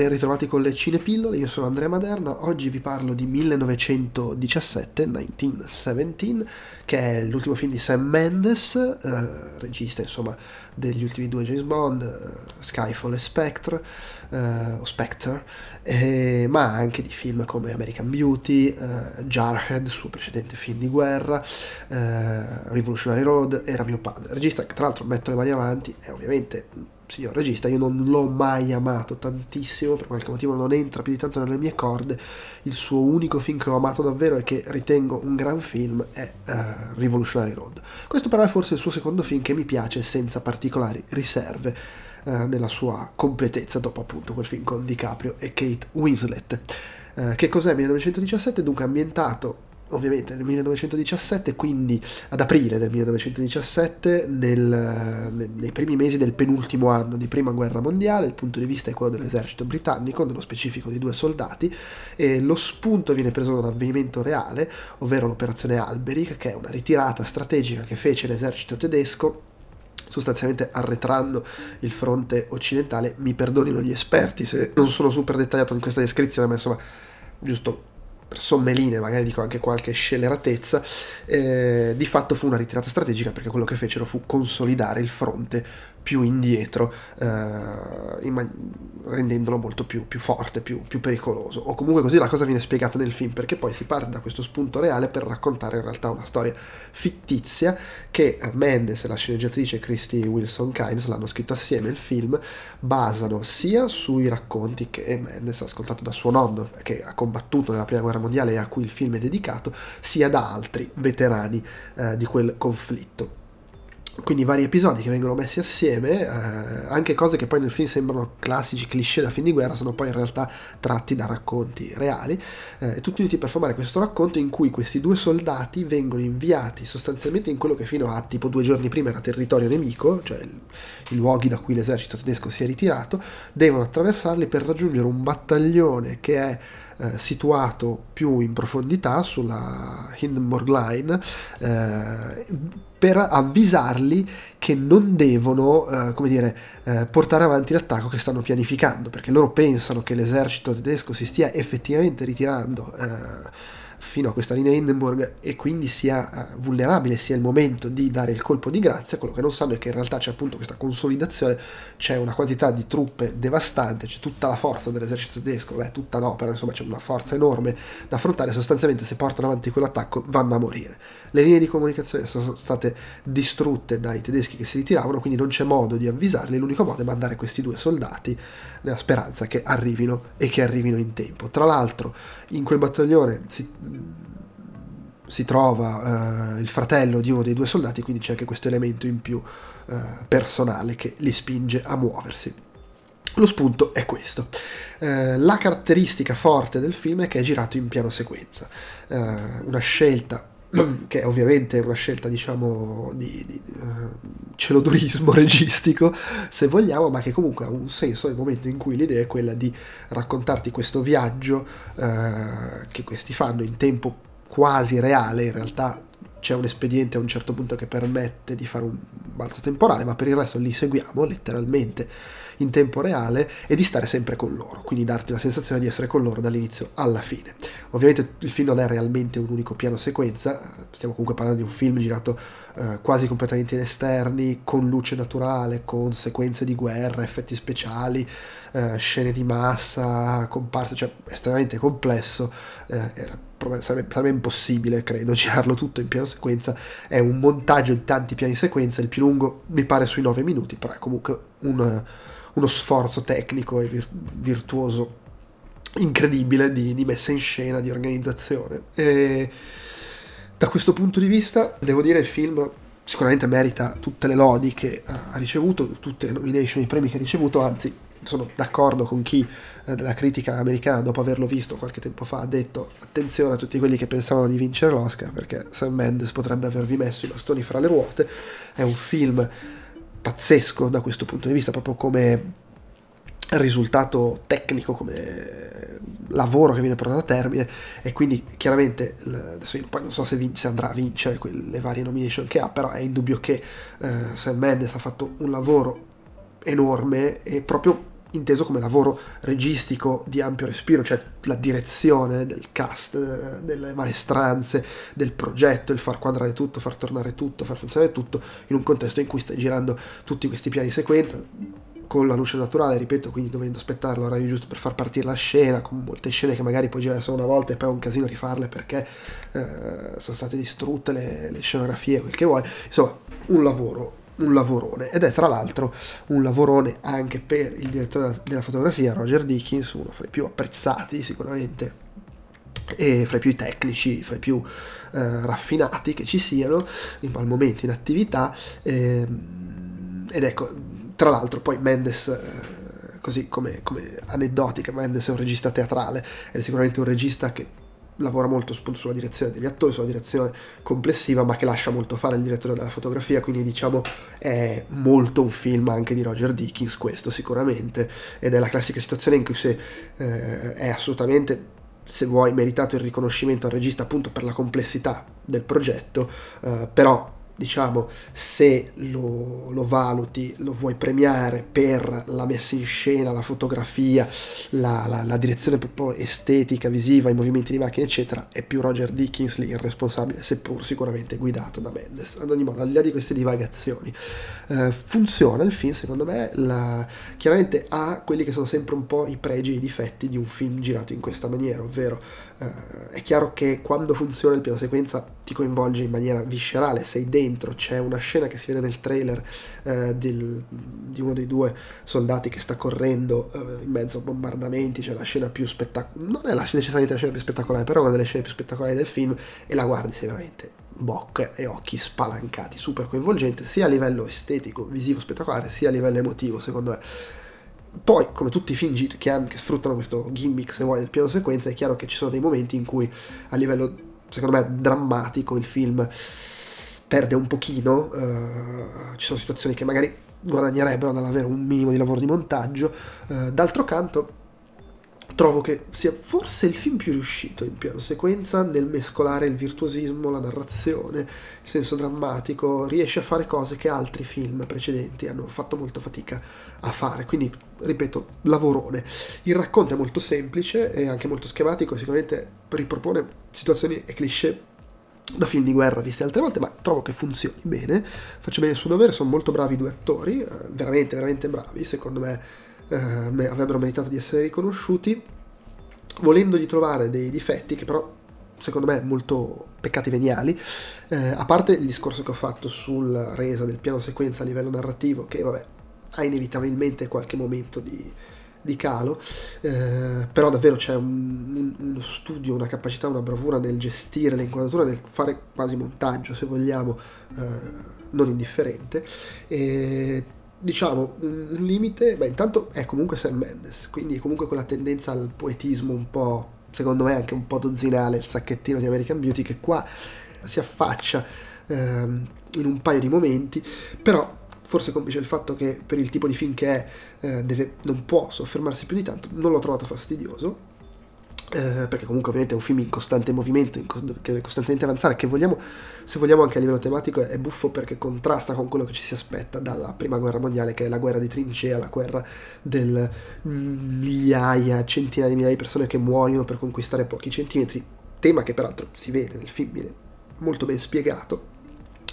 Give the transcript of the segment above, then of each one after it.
Ben ritrovati con le Cinepillole, io sono Andrea Maderna, oggi vi parlo di 1917, 1917, che è l'ultimo film di Sam Mendes, eh, regista insomma degli ultimi due James Bond, eh, Skyfall e Spectre, eh, o Spectre, ma anche di film come American Beauty, eh, Jarhead, suo precedente film di guerra, eh, Revolutionary Road, era mio padre, regista che tra l'altro metto le mani avanti, è ovviamente signor regista, io non l'ho mai amato tantissimo, per qualche motivo non entra più di tanto nelle mie corde, il suo unico film che ho amato davvero e che ritengo un gran film è uh, Revolutionary Road. Questo però è forse il suo secondo film che mi piace senza particolari riserve uh, nella sua completezza, dopo appunto quel film con DiCaprio e Kate Winslet. Uh, che cos'è 1917? Dunque ambientato ovviamente nel 1917, quindi ad aprile del 1917, nel, nei primi mesi del penultimo anno di prima guerra mondiale, il punto di vista è quello dell'esercito britannico, nello specifico di due soldati, e lo spunto viene preso da un avvenimento reale, ovvero l'operazione Alberic, che è una ritirata strategica che fece l'esercito tedesco sostanzialmente arretrando il fronte occidentale. Mi perdonino gli esperti se non sono super dettagliato in questa descrizione, ma insomma, giusto per somme linee, magari dico anche qualche scelleratezza, eh, di fatto fu una ritirata strategica perché quello che fecero fu consolidare il fronte più indietro, eh, man- rendendolo molto più, più forte, più, più, pericoloso. O comunque così la cosa viene spiegata nel film, perché poi si parte da questo spunto reale per raccontare in realtà una storia fittizia che Mendes e la sceneggiatrice Christy Wilson Kimes l'hanno scritto assieme il film, basano sia sui racconti che Mendes ha ascoltato da suo nonno, che ha combattuto nella prima guerra mondiale e a cui il film è dedicato, sia da altri veterani eh, di quel conflitto quindi vari episodi che vengono messi assieme, eh, anche cose che poi nel film sembrano classici cliché da film di guerra, sono poi in realtà tratti da racconti reali, eh, tutti uniti per formare questo racconto in cui questi due soldati vengono inviati sostanzialmente in quello che fino a tipo due giorni prima era territorio nemico, cioè il, i luoghi da cui l'esercito tedesco si è ritirato, devono attraversarli per raggiungere un battaglione che è eh, situato più in profondità sulla Hindenburg Line eh, per avvisarli che non devono eh, come dire, eh, portare avanti l'attacco che stanno pianificando perché loro pensano che l'esercito tedesco si stia effettivamente ritirando eh, fino a questa linea Hindenburg e quindi sia uh, vulnerabile, sia il momento di dare il colpo di grazia, quello che non sanno è che in realtà c'è appunto questa consolidazione, c'è una quantità di truppe devastante, c'è tutta la forza dell'esercito tedesco, beh tutta no, però insomma c'è una forza enorme da affrontare, sostanzialmente se portano avanti quell'attacco vanno a morire. Le linee di comunicazione sono state distrutte dai tedeschi che si ritiravano, quindi non c'è modo di avvisarli, l'unico modo è mandare questi due soldati nella speranza che arrivino e che arrivino in tempo. Tra l'altro in quel battaglione si si trova eh, il fratello di uno dei due soldati, quindi c'è anche questo elemento in più eh, personale che li spinge a muoversi. Lo spunto è questo. Eh, la caratteristica forte del film è che è girato in piano sequenza, eh, una scelta che è ovviamente una scelta diciamo di, di uh, celodurismo registico se vogliamo ma che comunque ha un senso nel momento in cui l'idea è quella di raccontarti questo viaggio uh, che questi fanno in tempo quasi reale, in realtà c'è un espediente a un certo punto che permette di fare un balzo temporale, ma per il resto li seguiamo letteralmente in tempo reale e di stare sempre con loro, quindi darti la sensazione di essere con loro dall'inizio alla fine. Ovviamente il film non è realmente un unico piano sequenza, stiamo comunque parlando di un film girato eh, quasi completamente in esterni, con luce naturale, con sequenze di guerra, effetti speciali, eh, scene di massa, comparse, cioè estremamente complesso, eh, era sarebbe, sarebbe, impossibile, credo, girarlo tutto in piano sequenza. È un montaggio di tanti piani sequenza, il più lungo mi pare sui 9 minuti, però è comunque un, uno sforzo tecnico e vir- virtuoso incredibile di, di, messa in scena, di organizzazione. E da questo punto di vista, devo dire, il film sicuramente merita tutte le lodi che ha ricevuto, tutte le nomination, i premi che ha ricevuto, anzi sono d'accordo con chi eh, della critica americana dopo averlo visto qualche tempo fa ha detto attenzione a tutti quelli che pensavano di vincere l'Oscar perché Sam Mendes potrebbe avervi messo i bastoni fra le ruote. È un film pazzesco da questo punto di vista proprio come risultato tecnico come lavoro che viene portato a termine e quindi chiaramente adesso io poi non so se, vin- se andrà a vincere quelle varie nomination che ha però è indubbio che eh, Sam Mendes ha fatto un lavoro enorme e proprio inteso come lavoro registico di ampio respiro, cioè la direzione del cast, delle maestranze, del progetto, il far quadrare tutto, far tornare tutto, far funzionare tutto in un contesto in cui stai girando tutti questi piani sequenza con la luce naturale, ripeto, quindi dovendo aspettarlo l'orario giusto per far partire la scena, con molte scene che magari puoi girare solo una volta e poi è un casino rifarle perché eh, sono state distrutte le, le scenografie, quel che vuoi, insomma, un lavoro un lavorone. Ed è tra l'altro un lavorone anche per il direttore della fotografia Roger Dickens, uno fra i più apprezzati sicuramente e fra i più tecnici, fra i più eh, raffinati che ci siano in, al momento in attività. Eh, ed ecco tra l'altro poi Mendes eh, così come, come aneddotica Mendes è un regista teatrale è sicuramente un regista che lavora molto sulla direzione degli attori, sulla direzione complessiva, ma che lascia molto fare il direttore della fotografia, quindi diciamo è molto un film anche di Roger Dickens, questo sicuramente, ed è la classica situazione in cui se eh, è assolutamente se vuoi meritato il riconoscimento al regista appunto per la complessità del progetto, eh, però diciamo, se lo, lo, valuti, lo vuoi premiare per la messa in scena, la fotografia, la, la, la, direzione proprio estetica, visiva, i movimenti di macchina, eccetera, è più Roger Dickens lì il responsabile, seppur sicuramente guidato da Mendes. Ad ogni modo, al di là di queste divagazioni, eh, funziona il film, secondo me, la, chiaramente ha quelli che sono sempre un po' i pregi e i difetti di un film girato in questa maniera, ovvero eh, è chiaro che quando funziona il piano sequenza ti coinvolge in maniera viscerale, sei dentro, c'è una scena che si vede nel trailer eh, del, di uno dei due soldati che sta correndo eh, in mezzo a bombardamenti, c'è la scena più spettacolare, non è la, necessariamente la scena più spettacolare, però è una delle scene più spettacolari del film e la guardi sei veramente bocche e occhi spalancati, super coinvolgente, sia a livello estetico, visivo, spettacolare, sia a livello emotivo, secondo me poi, come tutti i film che, hanno, che sfruttano questo gimmick, se vuoi, del piano sequenza, è chiaro che ci sono dei momenti in cui a livello, secondo me, drammatico il film perde un pochino, uh, ci sono situazioni che magari guadagnerebbero dall'avere un minimo di lavoro di montaggio, uh, d'altro canto trovo che sia forse il film più riuscito in piano sequenza nel mescolare il virtuosismo, la narrazione, il senso drammatico, riesce a fare cose che altri film precedenti hanno fatto molto fatica a fare, quindi ripeto, lavorone. Il racconto è molto semplice e anche molto schematico, sicuramente ripropone situazioni e cliché da film di guerra visti altre volte, ma trovo che funzioni bene, faccia bene il suo dovere, sono molto bravi i due attori, eh, veramente, veramente bravi, secondo me eh, avrebbero meritato di essere riconosciuti, volendogli trovare dei difetti che però secondo me molto peccati veniali, eh, a parte il discorso che ho fatto sulla resa del piano sequenza a livello narrativo, che vabbè ha inevitabilmente qualche momento di, di calo, eh, però davvero c'è un, un, uno studio, una capacità, una bravura nel gestire le inquadrature, nel fare quasi montaggio se vogliamo, eh, non indifferente. E diciamo, un, un limite, beh intanto è comunque Sam Mendes, quindi comunque quella tendenza al poetismo un po', secondo me anche un po' dozzinale, il sacchettino di American Beauty che qua si affaccia ehm, in un paio di momenti, però forse complice il fatto che per il tipo di film che è eh, deve, non può soffermarsi più di tanto, non l'ho trovato fastidioso, eh, perché comunque ovviamente è un film in costante movimento, in co- che deve costantemente avanzare, che vogliamo, se vogliamo anche a livello tematico, è buffo perché contrasta con quello che ci si aspetta dalla prima guerra mondiale, che è la guerra di trincea, la guerra del migliaia, centinaia di migliaia di persone che muoiono per conquistare pochi centimetri, tema che peraltro si vede nel film, viene molto ben spiegato,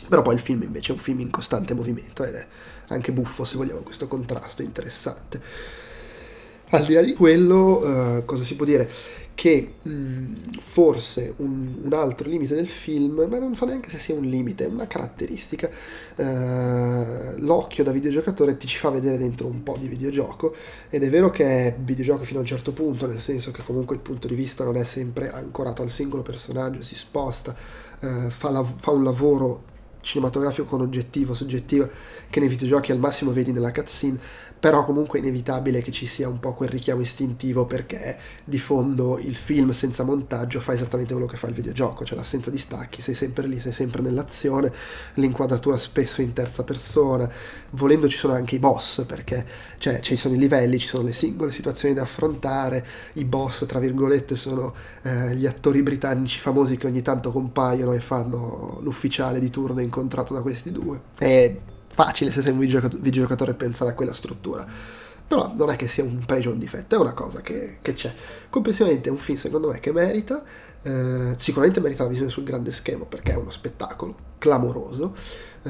però poi il film invece è un film in costante movimento ed è anche buffo se vogliamo questo contrasto interessante. Al di là di quello, uh, cosa si può dire? che mh, mm, forse un, un, altro limite del film, ma non so neanche se sia un limite, è una caratteristica, eh, l'occhio da videogiocatore ti ci fa vedere dentro un po' di videogioco ed è vero che è videogioco fino a un certo punto, nel senso che comunque il punto di vista non è sempre ancorato al singolo personaggio, si sposta, eh, fa, la, fa un lavoro cinematografico con oggettivo, soggettivo, che nei videogiochi al massimo vedi nella cutscene, però comunque è inevitabile che ci sia un po' quel richiamo istintivo perché di fondo il film senza montaggio fa esattamente quello che fa il videogioco, cioè l'assenza di stacchi, sei sempre lì, sei sempre nell'azione, l'inquadratura spesso in terza persona, volendo ci sono anche i boss perché cioè, ci sono i livelli, ci sono le singole situazioni da affrontare, i boss tra virgolette sono eh, gli attori britannici famosi che ogni tanto compaiono e fanno l'ufficiale di turno incontrato da questi due. È facile se sei un videogiocatore pensare a quella struttura. però non è che sia un pregio o un difetto, è una cosa che, che c'è. Complessivamente è un film secondo me che merita, eh, sicuramente merita la visione sul grande schermo perché è uno spettacolo clamoroso, eh,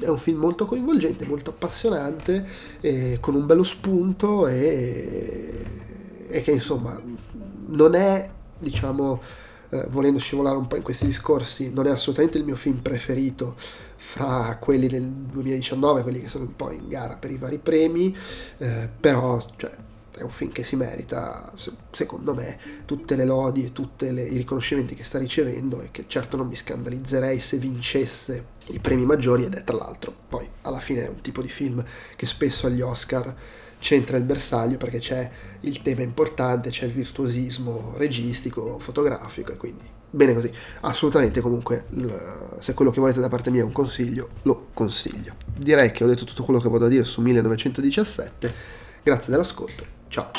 è un film molto coinvolgente, molto appassionante, eh, con un bello spunto e, e che insomma non è, diciamo, eh, volendo scivolare un po' in questi discorsi, non è assolutamente il mio film preferito fra quelli del 2019, quelli che sono un po' in gara per i vari premi, eh, però cioè, è un film che si merita, secondo me, tutte le lodi e tutti i riconoscimenti che sta ricevendo e che certo non mi scandalizzerei se vincesse i premi maggiori ed è tra l'altro poi alla fine è un tipo di film che spesso agli Oscar c'entra il bersaglio perché c'è il tema importante, c'è il virtuosismo registico, fotografico e quindi bene così. Assolutamente comunque se quello che volete da parte mia è un consiglio, lo consiglio. Direi che ho detto tutto quello che ho da dire su 1917. Grazie dell'ascolto. Ciao.